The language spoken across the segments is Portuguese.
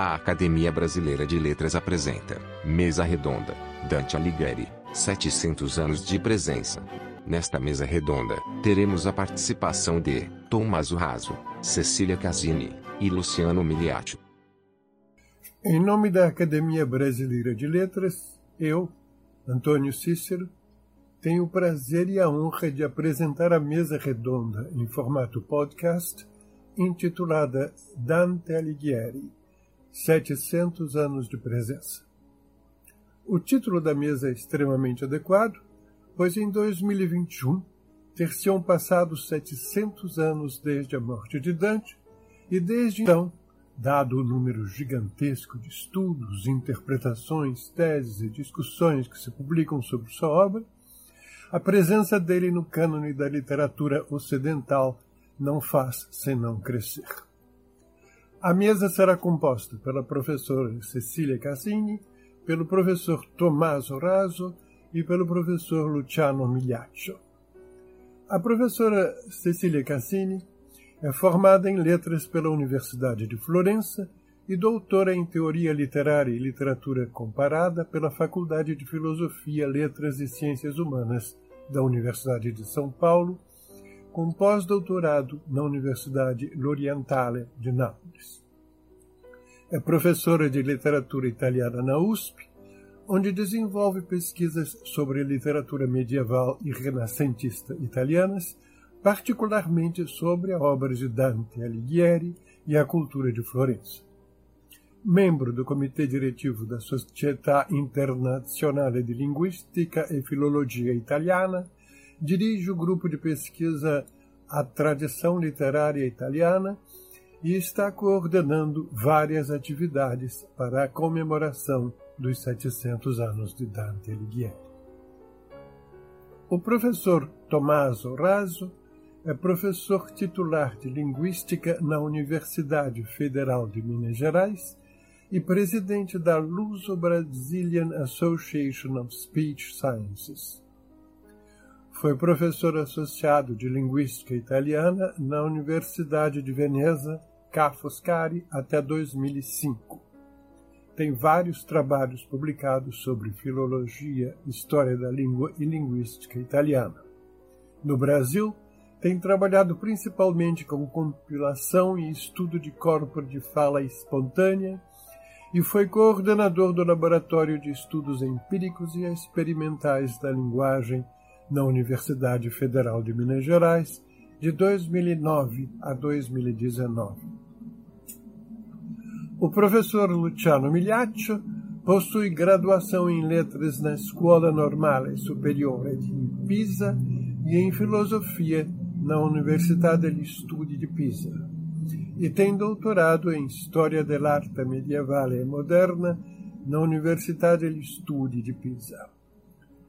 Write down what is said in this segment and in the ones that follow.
A Academia Brasileira de Letras apresenta Mesa Redonda, Dante Alighieri, 700 anos de presença. Nesta mesa redonda, teremos a participação de Tommaso Raso, Cecília Casini e Luciano Miliaccio. Em nome da Academia Brasileira de Letras, eu, Antônio Cícero, tenho o prazer e a honra de apresentar a mesa redonda em formato podcast, intitulada Dante Alighieri, 700 anos de presença. O título da mesa é extremamente adequado, pois em 2021 ter-se-ão passado 700 anos desde a morte de Dante, e desde então, dado o número gigantesco de estudos, interpretações, teses e discussões que se publicam sobre sua obra, a presença dele no cânone da literatura ocidental não faz senão crescer. A mesa será composta pela professora Cecília Cassini, pelo professor Tommaso Raso e pelo professor Luciano Migliaccio. A professora Cecília Cassini é formada em letras pela Universidade de Florença e doutora em Teoria Literária e Literatura Comparada pela Faculdade de Filosofia, Letras e Ciências Humanas da Universidade de São Paulo, com pós-doutorado na Universidade L'Orientale de Nápoles. É professora de literatura italiana na USP, onde desenvolve pesquisas sobre literatura medieval e renascentista italianas, particularmente sobre a obra de Dante Alighieri e a cultura de Florença membro do comitê diretivo da Società Internazionale di Linguistica e Filologia Italiana, dirige o grupo de pesquisa A Tradição Literária Italiana e está coordenando várias atividades para a comemoração dos 700 anos de Dante Alighieri. O professor Tommaso Raso é professor titular de Linguística na Universidade Federal de Minas Gerais e presidente da Luso-Brazilian Association of Speech Sciences. Foi professor associado de Linguística Italiana na Universidade de Veneza, Ca' Foscari, até 2005. Tem vários trabalhos publicados sobre filologia, história da língua e linguística italiana. No Brasil, tem trabalhado principalmente com compilação e estudo de corpos de fala espontânea e foi coordenador do Laboratório de Estudos Empíricos e Experimentais da Linguagem na Universidade Federal de Minas Gerais, de 2009 a 2019. O professor Luciano Migliaccio possui graduação em Letras na Scuola Normale Superiore de Pisa e em Filosofia na Universidade degli Studi de Pisa e tem doutorado em História dell'arte medievale e moderna na Universidade degli Studi de Pisa.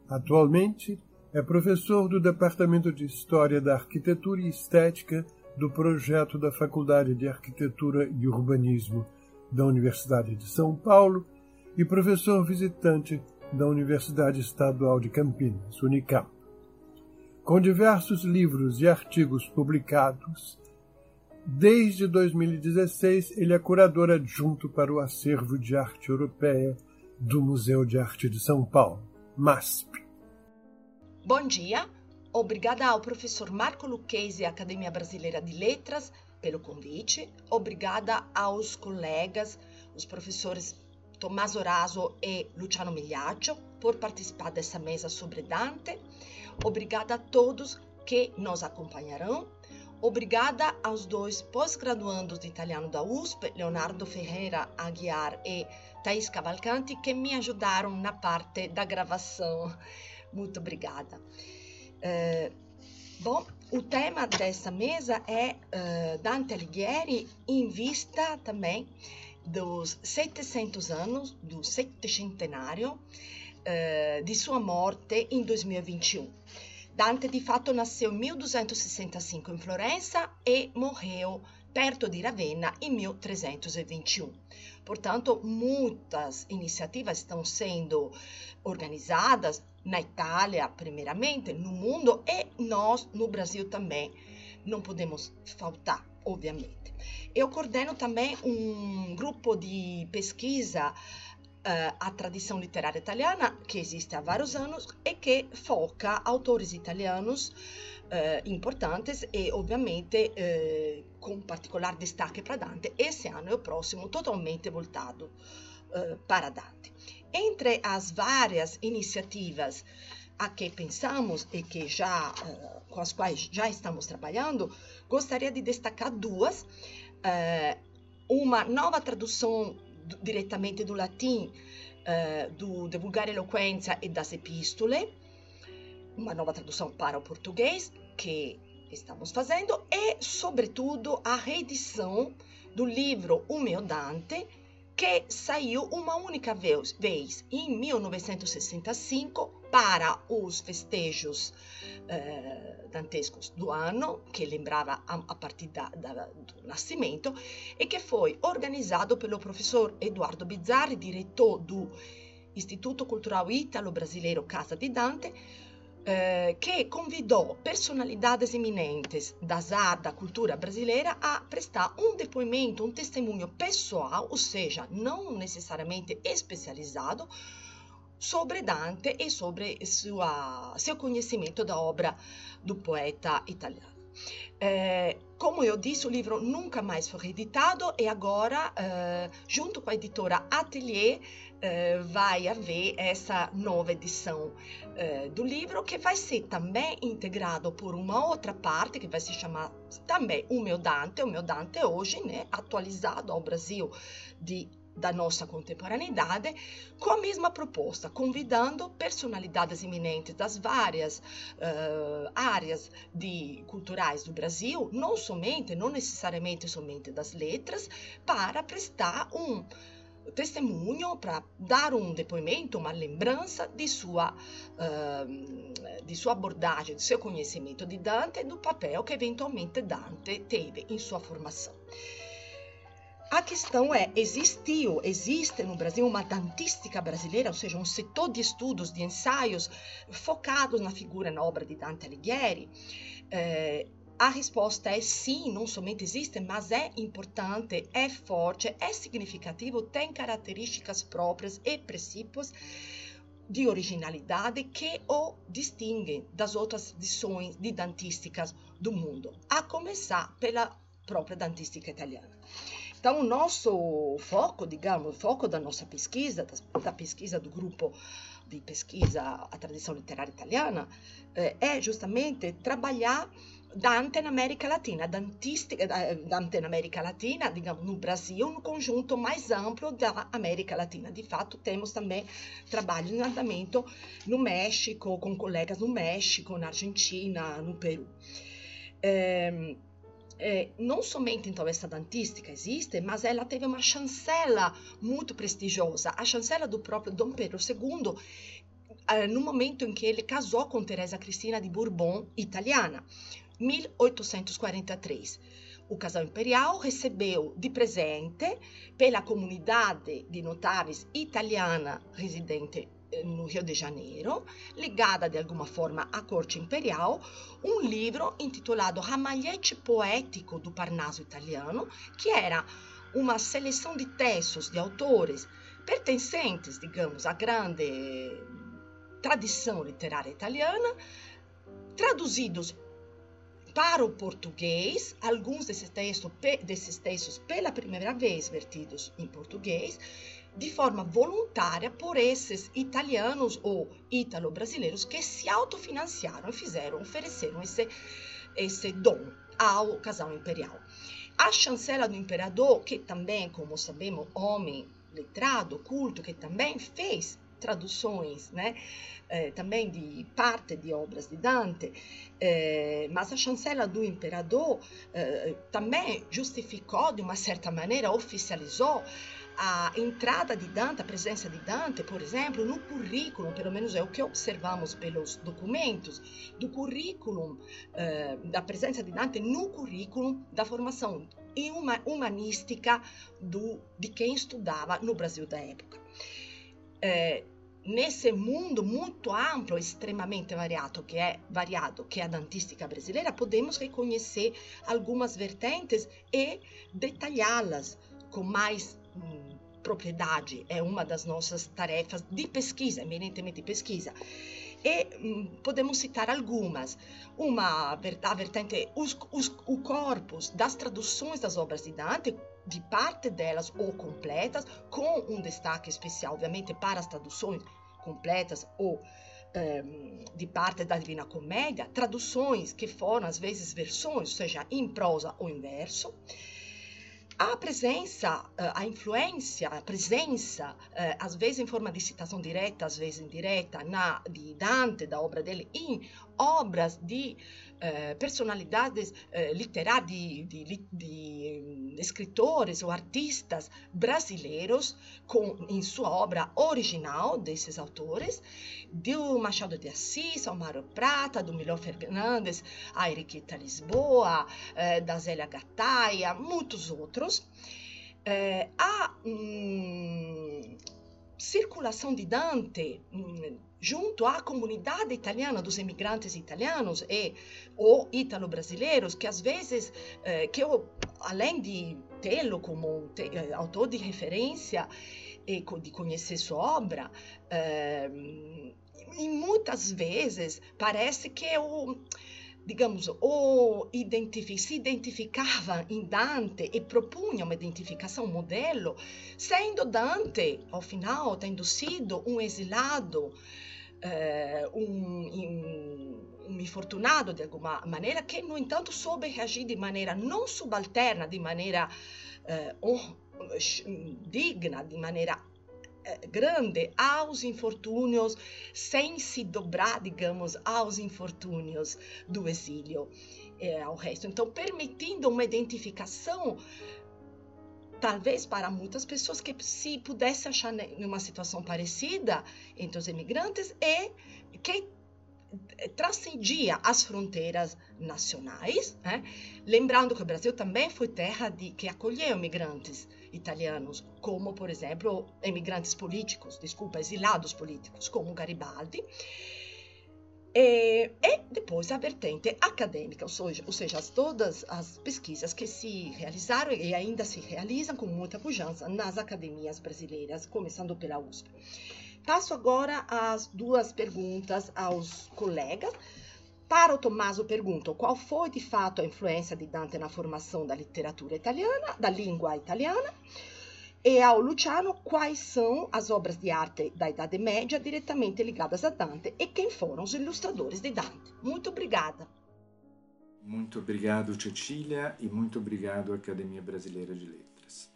Atualmente é professor do Departamento de História da Arquitetura e Estética do projeto da Faculdade de Arquitetura e Urbanismo da Universidade de São Paulo e professor visitante da Universidade Estadual de Campinas, Unicamp. Com diversos livros e artigos publicados, Desde 2016, ele é curador adjunto para o Acervo de Arte Europeia do Museu de Arte de São Paulo, MASP. Bom dia, obrigada ao professor Marco Lucchesi, Academia Brasileira de Letras, pelo convite. Obrigada aos colegas, os professores Tommaso Raso e Luciano Migliaccio, por participar dessa mesa sobre Dante. Obrigada a todos que nos acompanharão Obrigada aos dois pós-graduandos de italiano da USP, Leonardo Ferreira Aguiar e Thais Cavalcanti, que me ajudaram na parte da gravação. Muito obrigada. Uh, bom, o tema dessa mesa é uh, Dante Alighieri em vista também dos 700 anos, do settecentenário uh, de sua morte em 2021. Dante di fatto nasceu em 1265 em Florença e morreu perto de Ravenna em 1321. Portanto, muitas iniciativas estão sendo organizadas na Itália, primeiramente, no mundo e nós no Brasil também. Não podemos faltar ovviamente. Eu coordeno também um grupo de pesquisa uh, a tradição literária italiana, que existe há vários anos e que foca autores italianos uh, importantes e, ovviamente, uh, particular destaque para Dante. Esse ano e o próximo totalmente voltado para Dante. Entre as várias iniciativas a que pensamos e que já com as quais já estamos trabalhando, gostaria de destacar duas. uma nova tradução direttamente do latim, eh, do De Vulgare Eloquenza e das Epistole, uma nova tradução para o português que estamos fazendo, e, sobretudo, a reedição do livro O Meu Dante, que saiu uma única vez, vez em 1965 para os festejos eh, dantescos do ano, que lembrava a, a partir da, da, do nascimento, e que foi organizado pelo professor Eduardo Bizzarri, diretor do Istituto Cultural Ítalo-Brasileiro Casa de Dante, eh, que convidou personalidades eminentes das artes da cultura brasileira a prestar um depoimento, um testemunho pessoal, ou seja, não necessariamente especializado, sobre Dante e sobre sua, seu conhecimento da obra do poeta italiano. É, como eu disse, o livro nunca mais foi reeditado e agora, é, junto com a editora Atelier, é, vai haver essa nova edição do livro, que vai ser também integrado por uma outra parte, que vai se chamar também O Meu Dante, O Meu Dante hoje, né, atualizado ao Brasil de da nossa contemporaneidade, com a mesma proposta, convidando personalidades eminentes das várias uh, áreas de, culturais do Brasil, não somente, não necessariamente somente das letras, para prestar um testemunho, para dar um depoimento, uma lembrança de sua, uh, de sua abordagem, do seu conhecimento de Dante e do papel que eventualmente Dante teve em sua formação. A questão é, existiu, existe no Brasil uma dantística brasileira, ou seja, um setor de estudos, de ensaios focados na figura, na obra de Dante Alighieri? É, a resposta é sim, não somente existe, mas é importante, é forte, é significativo, tem características próprias e princípios de originalidade que o distinguem das outras edições de dantísticas do mundo, a começar pela própria dantística italiana. Então, o nosso foco, digamos, o foco da nossa pesquisa, da pesquisa do grupo de pesquisa A Tradição Literária Italiana, eh, é justamente trabalhar Dante na América Latina, dantística, Dante na América Latina, digamos, no Brasil, no conjunto mais amplo da América Latina. De fato, temos também trabalho em andamento no México, com colegas no México, na Argentina, no Peru. É, é, não somente então essa dantística existe, mas ela teve uma chancela muito prestigiosa, a chancela do próprio Dom Pedro II, no momento em que ele casou com Teresa Cristina de Bourbon, italiana, 1843. O casal imperial recebeu de presente pela comunidade de notáveis italiana residente no Rio de Janeiro, ligada de alguma forma à corte imperial, um livro intitulado Ramalhete Poético do Parnaso Italiano, que era uma seleção de textos de autores pertencentes, digamos, à grande tradição literária italiana, traduzidos para o português, alguns desses textos, desses textos pela primeira vez vertidos em português, de forma voluntária por esses italianos ou ítalo-brasileiros que se autofinanciaram e fizeram, ofereceram esse, esse dom ao casal imperial. A chancela do imperador, que também, como sabemos, homem letrado, culto, que também fez traduções, né? Eh, também de parte de obras de Dante, eh, mas a chancela do imperador eh, também justificou, de uma certa maneira, oficializou a entrada de Dante, a presença de Dante, por exemplo, no currículo, pelo menos é o que observamos pelos documentos, do currículo, da presença de Dante no currículo da formação humanística do, de quem estudava no Brasil da época. É, nesse mundo muito amplo, extremamente variado que é variado, que é a dantística brasileira, podemos reconhecer algumas vertentes e detalhá-las com mais hum, propriedade. É uma das nossas tarefas de pesquisa, eminentemente pesquisa. E hum, podemos citar algumas. Uma a vertente, os, os, o corpus das traduções das obras de Dante, de parte delas ou completas, com um destaque especial, obviamente, para as traduções completas ou um, de parte da Divina Comédia, traduções que foram às vezes versões, seja, em prosa ou em verso. A presença, a influência, a presença, às vezes em forma de citação direta, às vezes indireta, na, de Dante, da obra dele, em obras de eh, personalidades eh, literárias, de, de, de, escritores ou artistas brasileiros com, em sua obra original desses autores, do Machado de Assis ao Mário Prata, do Milor Fernandes a Eriquita Lisboa, eh, da Zélia Gataia, muitos outros. a hum, circulação de Dante hum, junto à comunidade italiana dos imigrantes italianos e ou italo-brasileiros que às vezes eh, que eu, além de tê-lo como te, eh, autor de referência e de conhecer sua obra eh, e muitas vezes parece que eu digamos, ou identificava em Dante e propunha uma identificação modelo, sendo Dante, ao final, tendo sido um exilado, uh, um, um, um infortunado de alguma maneira, que, no entanto, soube reagir de maneira não subalterna, de maneira uh, digna, de maneira eh, grande aos infortúnios, sem se dobrar, digamos, aos infortúnios do exílio é, ao resto. Então, permitindo uma identificação, talvez para muitas pessoas que se pudesse achar numa situação parecida entre os imigrantes e que transcendia as fronteiras nacionais, né? lembrando que o Brasil também foi terra de que acolheu imigrantes italianos, como, por exemplo, imigrantes políticos, desculpa, exilados políticos, como Garibaldi. E, e, depois a vertente acadêmica, ou seja, ou seja, todas as pesquisas que se realizaram e ainda se realizam com muita pujança nas academias brasileiras, começando pela USP. Passo agora as duas perguntas aos colegas. Para o Tommaso pergunto qual foi de fato a influência de Dante na formação da literatura italiana, da língua italiana, e ao Luciano quais são as obras de arte da Idade Média diretamente ligadas a Dante e quem foram os ilustradores de Dante. Muito obrigada. Muito obrigado, Cecília, e muito obrigado, Academia Brasileira de Letras.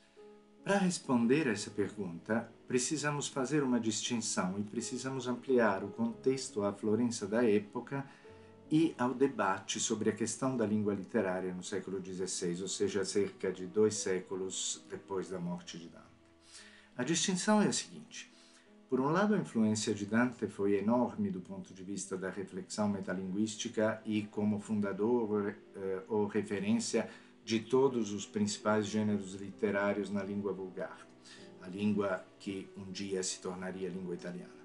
Para responder a essa pergunta, precisamos fazer uma distinção e precisamos ampliar o contexto à Florença da época e ao debate sobre a questão da língua literária no século XVI, ou seja, cerca de dois séculos depois da morte de Dante. A distinção é a seguinte: por um lado, a influência de Dante foi enorme do ponto de vista da reflexão metalinguística e como fundador eh, ou referência de todos os principais gêneros literários na língua vulgar, a língua que um dia se tornaria língua italiana.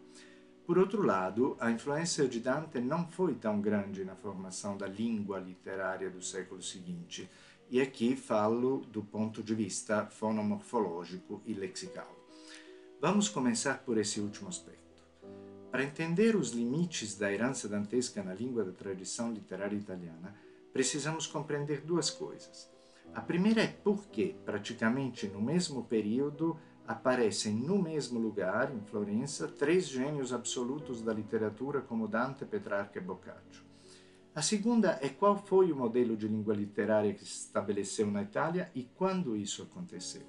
Por outro lado, a influência de Dante não foi tão grande na formação da língua literária do século seguinte, e aqui falo do ponto de vista fonomorfológico e lexical. Vamos começar por esse último aspecto. Para entender os limites da herança dantesca na língua da tradição literária italiana, precisamos compreender duas coisas. A primeira é por que, praticamente no mesmo período, aparecem no mesmo lugar, em Florença, três gênios absolutos da literatura como Dante, Petrarca e Boccaccio. A segunda é qual foi o modelo de língua literária que se estabeleceu na Itália e quando isso aconteceu.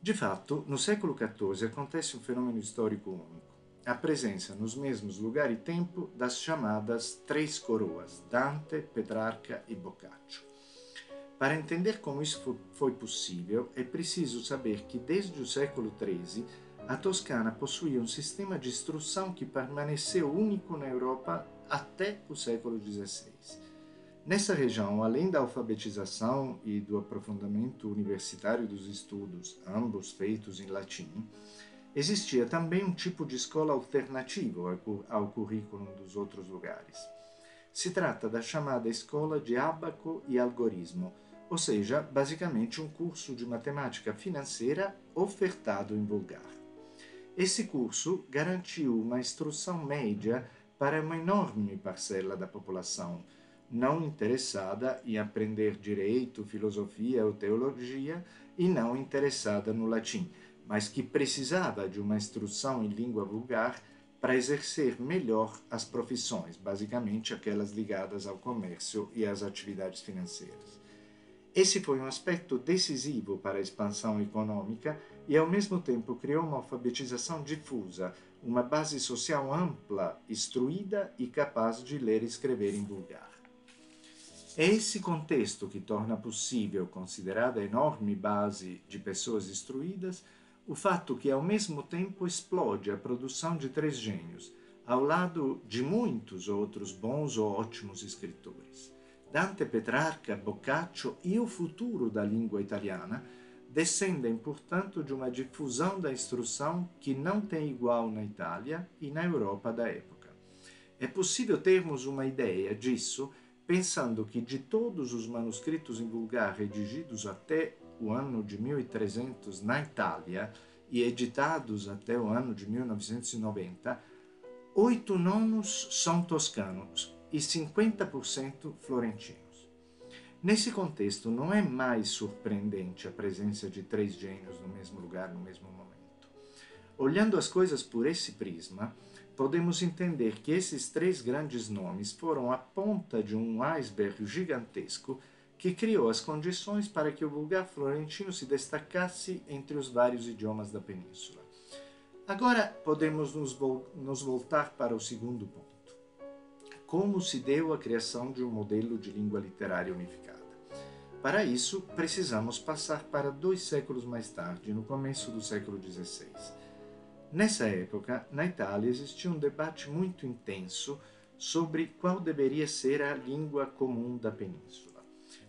De fato, no século XIV acontece um fenômeno histórico único. A presença nos mesmos lugar e tempo das chamadas Três Coroas, Dante, Petrarca e Boccaccio. Para entender como isso foi possível, é preciso saber que desde o século XIII a Toscana possuía um sistema de instrução que permaneceu único na Europa até o século XVI. Nessa região, além da alfabetização e do aprofundamento universitário dos estudos, ambos feitos em latim, existia também um tipo de escola alternativo ao currículo dos outros lugares. Se trata da chamada escola de ábaco e algoritmo, ou seja, basicamente um curso de matemática financeira ofertado em vulgar. Esse curso garantiu uma instrução média para uma enorme parcela da população, não interessada em aprender direito, filosofia ou teologia e não interessada no latim, mas que precisava de uma instrução em língua vulgar para exercer melhor as profissões, basicamente aquelas ligadas ao comércio e às atividades financeiras. Esse foi um aspecto decisivo para a expansão econômica e, ao mesmo tempo, criou uma alfabetização difusa, uma base social ampla, instruída e capaz de ler e escrever em vulgar. É esse contexto que torna possível, considerada a enorme base de pessoas instruídas, o fato que, ao mesmo tempo, explode a produção de três gênios, ao lado de muitos outros bons ou ótimos escritores. Dante, Petrarca, Boccaccio e o futuro da língua italiana descendem, portanto, de uma difusão da instrução que não tem igual na Itália e na Europa da época. É possível termos uma ideia disso pensando que de todos os manuscritos em vulgar redigidos até o ano de 1300 na Itália e editados até o ano de 1990, oito nonos são toscanos, e 50% florentinos. Nesse contexto, não é mais surpreendente a presença de três gênios no mesmo lugar no mesmo momento. Olhando as coisas por esse prisma, podemos entender que esses três grandes nomes foram a ponta de um iceberg gigantesco que criou as condições para que o vulgar florentino se destacasse entre os vários idiomas da península. Agora podemos nos, nos voltar para o segundo ponto como se deu a criação de um modelo de língua literária unificada. Para isso, precisamos passar para dois séculos mais tarde, no começo do século XVI. Nessa época, na Itália existia um debate muito intenso sobre qual deveria ser a língua comum da península.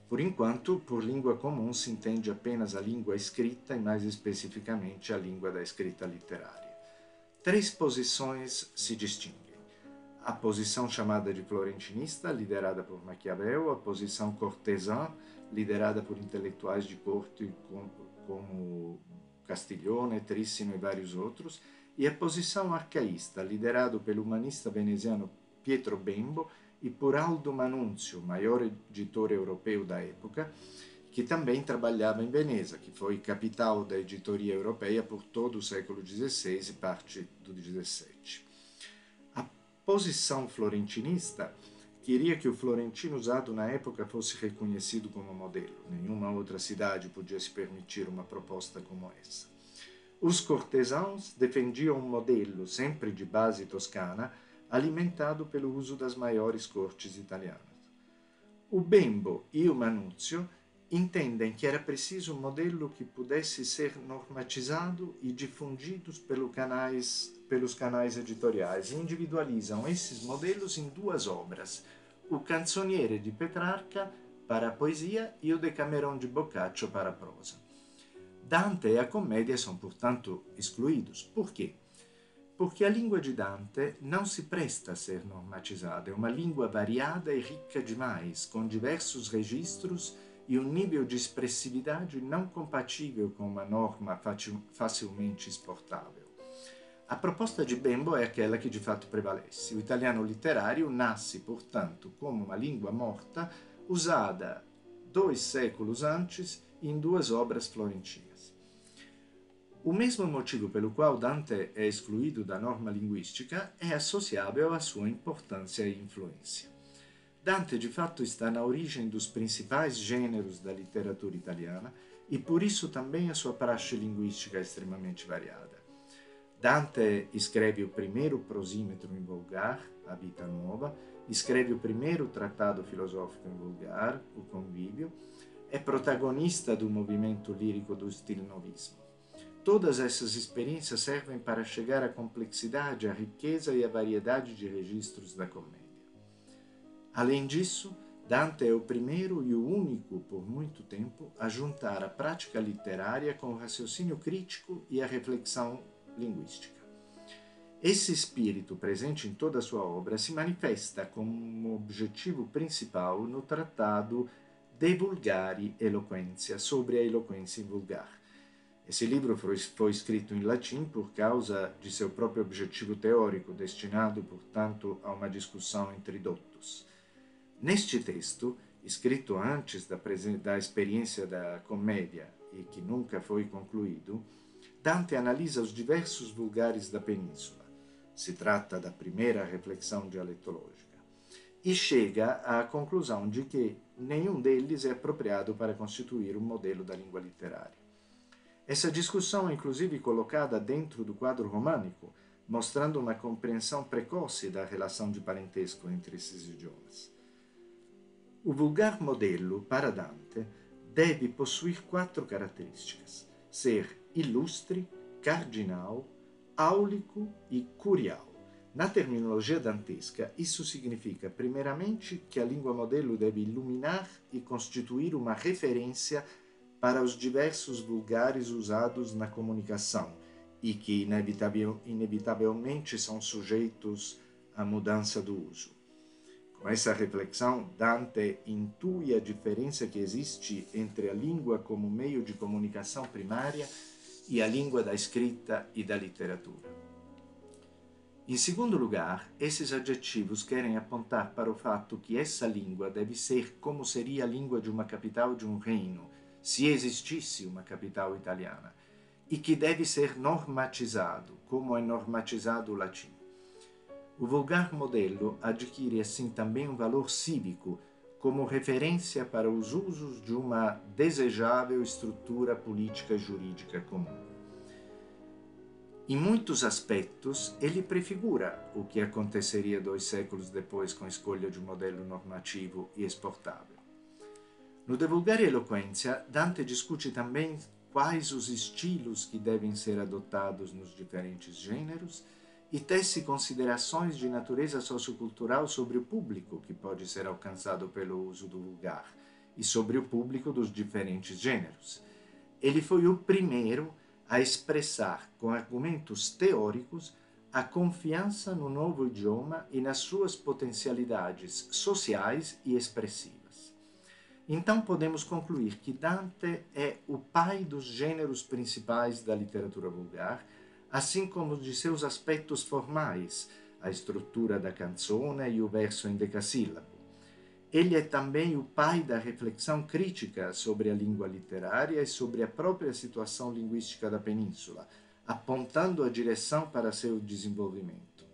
Por enquanto, por língua comum se entende apenas a língua escrita e, mais especificamente, a língua da escrita literária. Três posições se distinguem a posição chamada de florentinista, liderada por Maquiavel, a posição cortesã, liderada por intelectuais de corte como Castiglione, Trissino e vários outros, e a posição arcaísta, liderada pelo humanista veneziano Pietro Bembo e por Aldo Manunzio, maior editor europeu da época, que também trabalhava em Veneza, que foi capital da editoria europeia por todo o século XVI e parte do XVII posição florentinista queria que o florentino usado na época fosse reconhecido como modelo. Nenhuma outra cidade podia se permitir uma proposta como essa. Os cortesãos defendiam um modelo, sempre de base toscana, alimentado pelo uso das maiores cortes italianas. O Bembo e o Manuzio entendem que era preciso um modelo que pudesse ser normatizado e difundido pelo canais, pelos canais editoriais e individualizam esses modelos em duas obras, o Canzoniere de Petrarca para a poesia e o Decameron de Boccaccio para a prosa. Dante e a comédia são, portanto, excluídos. Por quê? Porque a língua de Dante não se presta a ser normatizada, é uma língua variada e rica demais, com diversos registros e um nível de expressividade não compatível com uma norma facilmente exportável. A proposta de Bembo é aquela que de fato prevalece. O italiano literário nasce, portanto, como uma língua morta usada dois séculos antes em duas obras florentinas. O mesmo motivo pelo qual Dante é excluído da norma linguística é associável à sua importância e influência. Dante, de fato, está na origem dos principais gêneros da literatura italiana e por isso também a sua praxe linguística é extremamente variada. Dante escreve o primeiro prosímetro em vulgar, a Vita Nuova, escreve o primeiro tratado filosófico em vulgar, o Convívio, é protagonista do movimento lírico do stilnovismo. Todas essas experiências servem para chegar à complexidade, à riqueza e à variedade de registros da comédia. Além disso, Dante é o primeiro e o único, por muito tempo, a juntar a prática literária com o raciocínio crítico e a reflexão linguística. Esse espírito, presente em toda a sua obra, se manifesta como objetivo principal no tratado De Vulgari Eloquência, sobre a eloquência vulgar. Esse livro foi, escrito em latim por causa de seu próprio objetivo teórico, destinado, portanto, a uma discussão entre doutos. Neste texto, escrito antes da, da experiência da comédia e que nunca foi concluído, Dante analisa os diversos vulgares da península. Se trata da primeira reflexão dialetológica. E chega à conclusão de que nenhum deles é apropriado para constituir um modelo da língua literária. Essa discussão é inclusive colocada dentro do quadro românico, mostrando uma compreensão precoce da relação de parentesco entre esses idiomas. O vulgar modelo, para Dante, deve possuir quatro características: ser ilustre, cardinal, áulico e curial. Na terminologia dantesca, isso significa, primeiramente, que a língua modelo deve iluminar e constituir uma referência para os diversos vulgares usados na comunicação e que inevitavelmente são sujeitos à mudança do uso. Com essa reflexão, Dante intui a diferença que existe entre a língua como meio de comunicação primária e a língua da escrita e da literatura. Em segundo lugar, esses adjetivos querem apontar para o fato que essa língua deve ser como seria a língua de uma capital de um reino, se existisse uma capital italiana, e que deve ser normatizado, como é normatizado o latim. O vulgar modelo adquire assim também um valor cívico, como referência para os usos de uma desejável estrutura política jurídica comum. Em muitos aspectos, ele prefigura o que aconteceria dois séculos depois com a escolha de um modelo normativo e exportável. No Divulgare Eloquência, Dante discute também quais os estilos que devem ser adotados nos diferentes gêneros e tece considerações de natureza sociocultural sobre o público que pode ser alcançado pelo uso do vulgar e sobre o público dos diferentes gêneros. Ele foi o primeiro a expressar com argumentos teóricos a confiança no novo idioma e nas suas potencialidades sociais e expressivas. Então podemos concluir que Dante é o pai dos gêneros principais da literatura vulgar assim como de seus aspectos formais, a estrutura da canzone e o verso em decassílabo. Ele é também o pai da reflexão crítica sobre a língua literária e sobre a própria situação linguística da península, apontando a direção para seu desenvolvimento.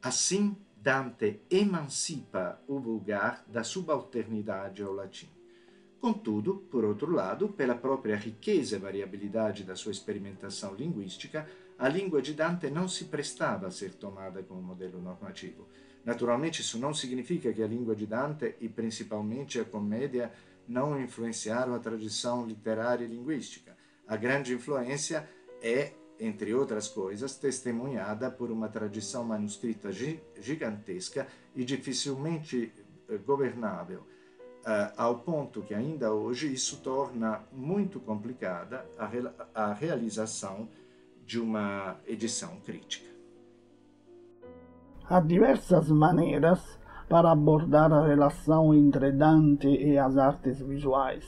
Assim, Dante emancipa o vulgar da subalternidade ao latim. Contudo, por outro lado, pela própria riqueza e variabilidade da sua experimentação linguística, a língua de Dante não se prestava a ser tomada como modelo normativo. Naturalmente, isso não significa que a língua de Dante e principalmente a comédia não influenciaram a tradição literária e linguística. A grande influência é, entre outras coisas, testemunhada por uma tradição manuscrita gigantesca e dificilmente eh, governável uh, ao ponto que ainda hoje isso torna muito complicada a, re a realização de uma edição crítica. Há diversas maneiras para abordar a relação entre Dante e as artes visuais.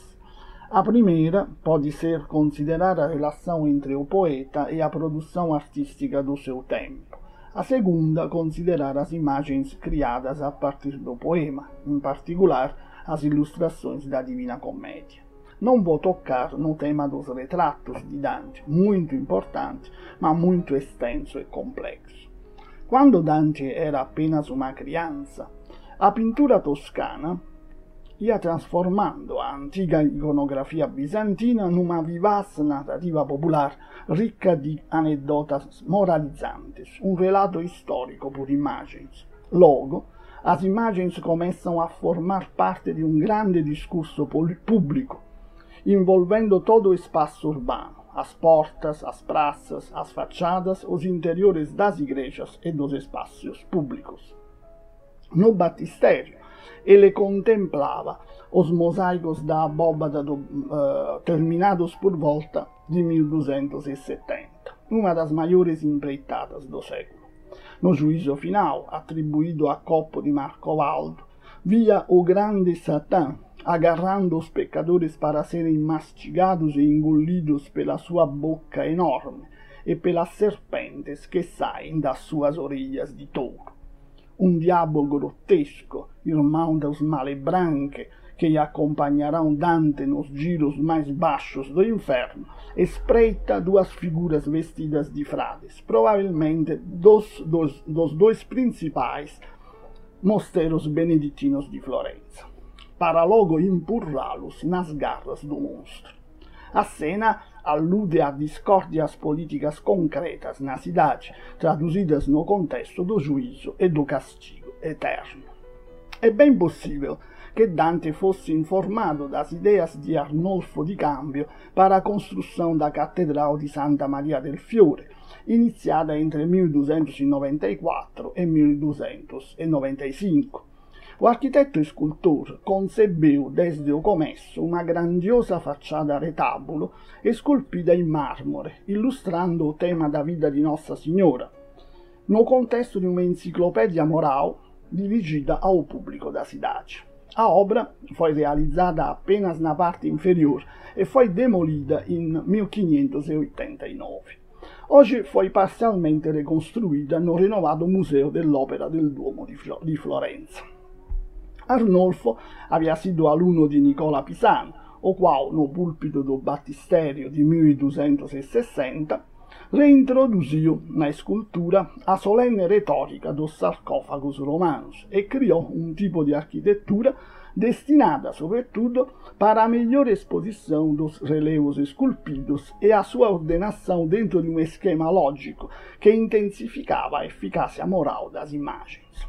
A primeira pode ser considerar a relação entre o poeta e a produção artística do seu tempo. A segunda, considerar as imagens criadas a partir do poema, em particular as ilustrações da Divina Comédia. Não vou tocar no tema dos retratos de Dante, muito importante, mas muito extenso e complexo. Quando Dante era apenas uma criança, a pintura toscana ia trasformando a antiga iconografia bizantina numa vivaz narrativa popular ricca di anedotas moralizantes, um relato histórico por imagens. Logo, as imagens começam a formar parte de um grande discurso público, envolvendo todo o espaço urbano, as portas, as praças, as fachadas, os interiores das igrejas e dos espaços públicos. No batistério, ele contemplava os mosaicos da abóbada do, uh, terminados por volta de 1270. uma das maiores empreitadas do século. No juízo final, atribuído a Copo de Marcovaldo, via o grande Satã agarrando os pecadores para serem mastigados e engolidos pela sua boca enorme e pelas serpentes que saem das suas orelhas de touro. Um diabo grotesco, irmão dos malebranche, que acompanharão Dante nos giros mais baixos do inferno, espreita duas figuras vestidas de frades, provavelmente dos, dos, dos dois principais mosteiros beneditinos de Florença, para logo empurrá-los nas garras do monstro. A cena allude a discórdias políticas concretas na cidade, traduzidas no contexto do juízo e do castigo eterno. É bem possível que Dante fosse informado das ideias de Arnolfo di Cambio para a construção da Catedral de Santa Maria del Fiore, iniciada entre 1294 e 1295. O arquiteto escultor concebeu desde o começo uma grandiosa facciata retábulo esculpida in marmore, illustrando o tema da vida di Nossa Senhora, no contexto di uma enciclopédia moral dirigida ao público da cidade. A obra foi realizzata apenas na parte inferior e foi demolida in 1589. Oggi foi parcialmente reconstruída no renovado Museu dell'Opera del Duomo di Florenza. Arnolfo havia sido aluno di Nicola Pisano, o qual, no púlpito do Battisterio di 1260, reintroduziu na escultura a solene retórica dos sarcófagos romanos e criou um tipo de arquitetura destinada, sobretudo, para a melhor exposição dos relevos esculpidos e a sua ordenação dentro de um esquema lógico que intensificava a eficácia moral das imagens.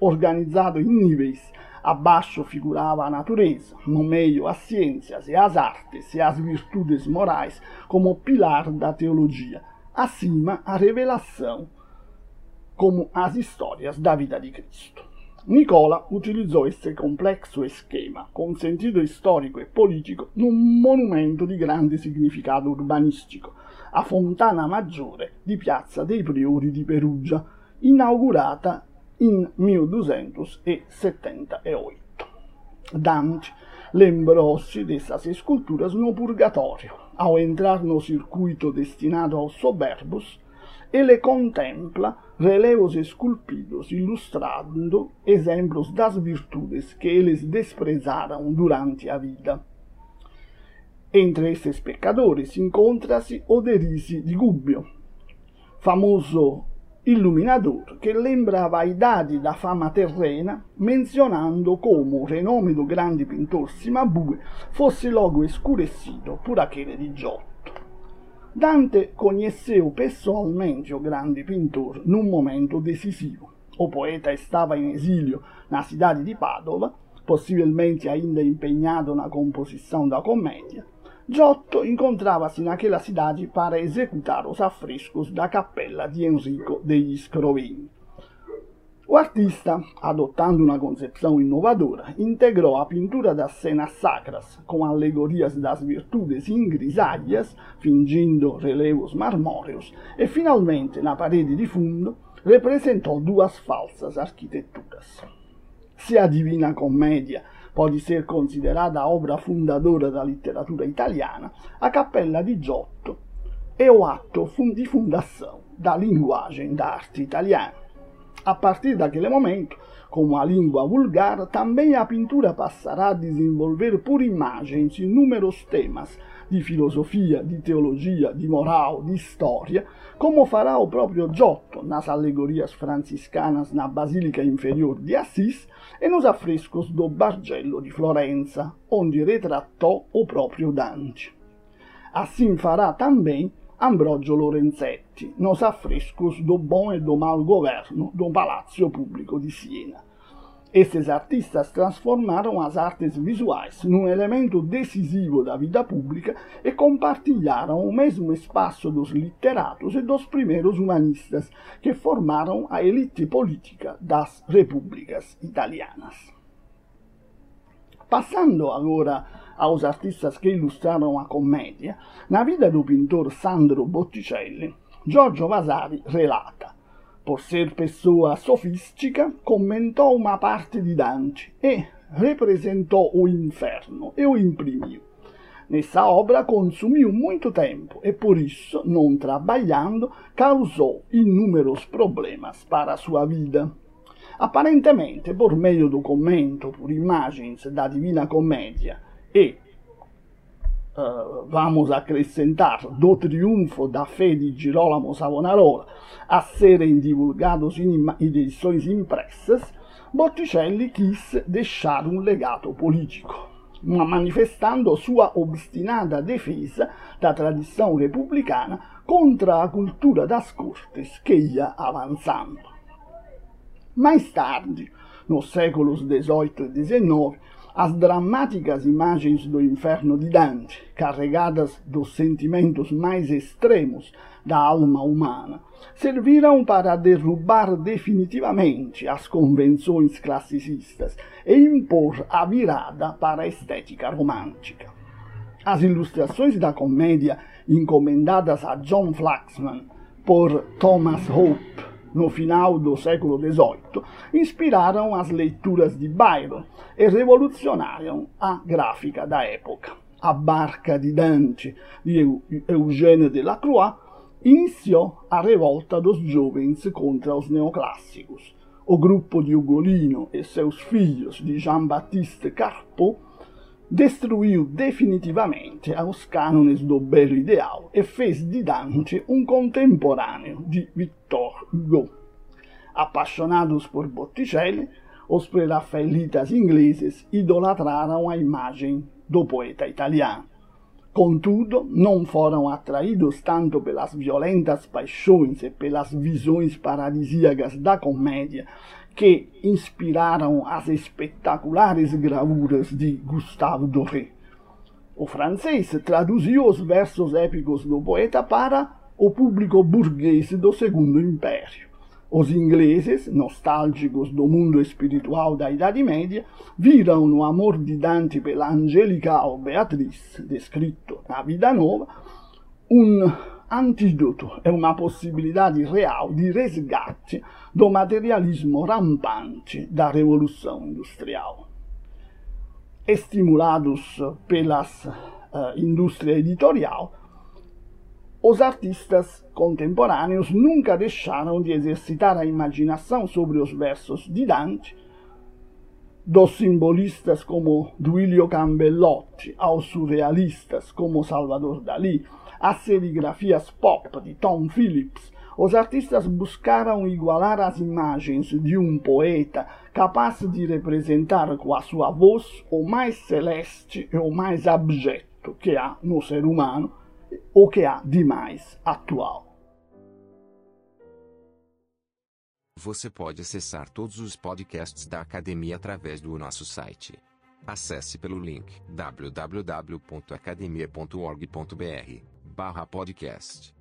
Organizado em níveis, abaixo figurava a natureza, no meio as ciências e as artes e as virtudes morais como pilar da teologia, acima a revelação como as histórias da vida de Cristo. Nicola utilizzò esse complexo esquema, com sentido storico e politico, num monumento di grande significato urbanistico, a Fontana Maggiore di Piazza dei Priori di Perugia, inaugurata in 1278. Dante lembrou-se dessas esculturas no Purgatório, ao entrar no circuito destinado aos soberbos, e le contempla relevos esculpidos ilustrando exemplos das virtudes que eles desprezaram durante a vida. Entre esses pecadores encontra-se Oderice de Gubbio, famoso iluminador que lembra a vaidade da fama terrena, mencionando como o renome do grande pintor Cimabue fosse logo escurecido por aquele di Giotto. Dante conheceu pessoalmente o grande pintor num momento decisivo. O poeta estava em exílio na cidade de Padova, possivelmente ainda empenhado na composição da comédia. Giotto encontrava-se naquela cidade para executar os afrescos da capela de Enrico degli Scrovegni. O artista, adotando uma concepção inovadora, integrou a pintura das cenas sacras com alegorias das virtudes ingrisárias, fingindo relevos marmóreos, e finalmente, na parede de fundo, representou duas falsas arquiteturas. Se a Divina Commedia pode ser considerada obra fundadora da literatura italiana, a Cappella di Giotto é o ato di fundação da linguagem da arte italiana. A partir daquele momento, como a língua vulgar, também a pintura passará a desenvolver por imagens inúmeros temas de filosofia, de teologia, de moral, de história, como fará o próprio Giotto nas alegorias franciscanas na Basílica Inferior de Assis e nos afrescos do Bargello de Florença, onde retratou o próprio Dante. Assim fará também Ambrogio Lorenzetti nos affrescos do bom e do mal governo do Palácio Público de Siena. Esses artistas transformaram as artes visuais num elemento decisivo da vida pública e compartilharam o mesmo espaço dos literatos e dos primeiros humanistas que formaram a elite política das repúblicas italianas. Passando agora aos artistas que ilustraram a comédia, na vida do pintor Sandro Botticelli Giorgio Vasari relata. Por ser pessoa sofistica, commentou uma parte de Dante e representou o inferno e o imprimiu. Nessa obra consumiu muito tempo e por isso, não trabalhando, causou inúmeros problemas para a sua vida. Aparentemente, por meio do commento por imagens da Divina Commedia e uh, vamos acrescentar do triunfo da fé de Girolamo Savonarola a serem divulgados em edições impressas, Botticelli quis deixar um legado político manifestando sua obstinada defesa da tradição republicana contra a cultura das cortes que ia avançando. Mais tarde, nos séculos XVIII e XIX, as dramáticas imagens do inferno de Dante, carregadas dos sentimentos mais extremos da alma humana, serviram para derrubar definitivamente as convenções classicistas e impor a virada para a estética romântica. As ilustrações da comédia encomendadas a John Flaxman por Thomas Hope no final do século XVIII, inspiraram as leituras de Byron e revolucionaram a gráfica da época. A Barca de Dante, de Eugène Delacroix, iniciou a revolta dos jovens contra os neoclássicos. O grupo de Ugolino e seus filhos de Jean-Baptiste Carpeau destruiu definitivamente os cânones do belo ideal e fez de Dante um contemporâneo de Victor Hugo. Apaixonados por Botticelli, os prerafaelitas ingleses idolatraram a imagem do poeta italiano. Contudo, não foram atraídos tanto pelas violentas paixões e pelas visões paradisíacas da comédia que inspiraram as espetaculares gravuras de Gustave Doré. O francês traduziu os versos épicos do poeta para o público burguês do Segundo Império. Os ingleses, nostálgicos do mundo espiritual da Idade Média, viram no amor de Dante pela angelical Beatriz, descrito na Vida Nova, um antídoto é uma possibilidade real de resgate do materialismo rampante da Revolução Industrial. Estimulados pelas uh, indústria editorial, os artistas contemporâneos nunca deixaram de exercitar a imaginação sobre os versos de Dante, dos simbolistas como Duilio Campbellotti aos surrealistas como Salvador Dalí, as serigrafias pop de Tom Phillips, os artistas buscaram igualar as imagens de um poeta capaz de representar com a sua voz o mais celeste e o mais abjeto que há no ser humano, o que há de mais atual. Você pode acessar todos os podcasts da academia através do nosso site. Acesse pelo link www.academia.org.br barra podcast.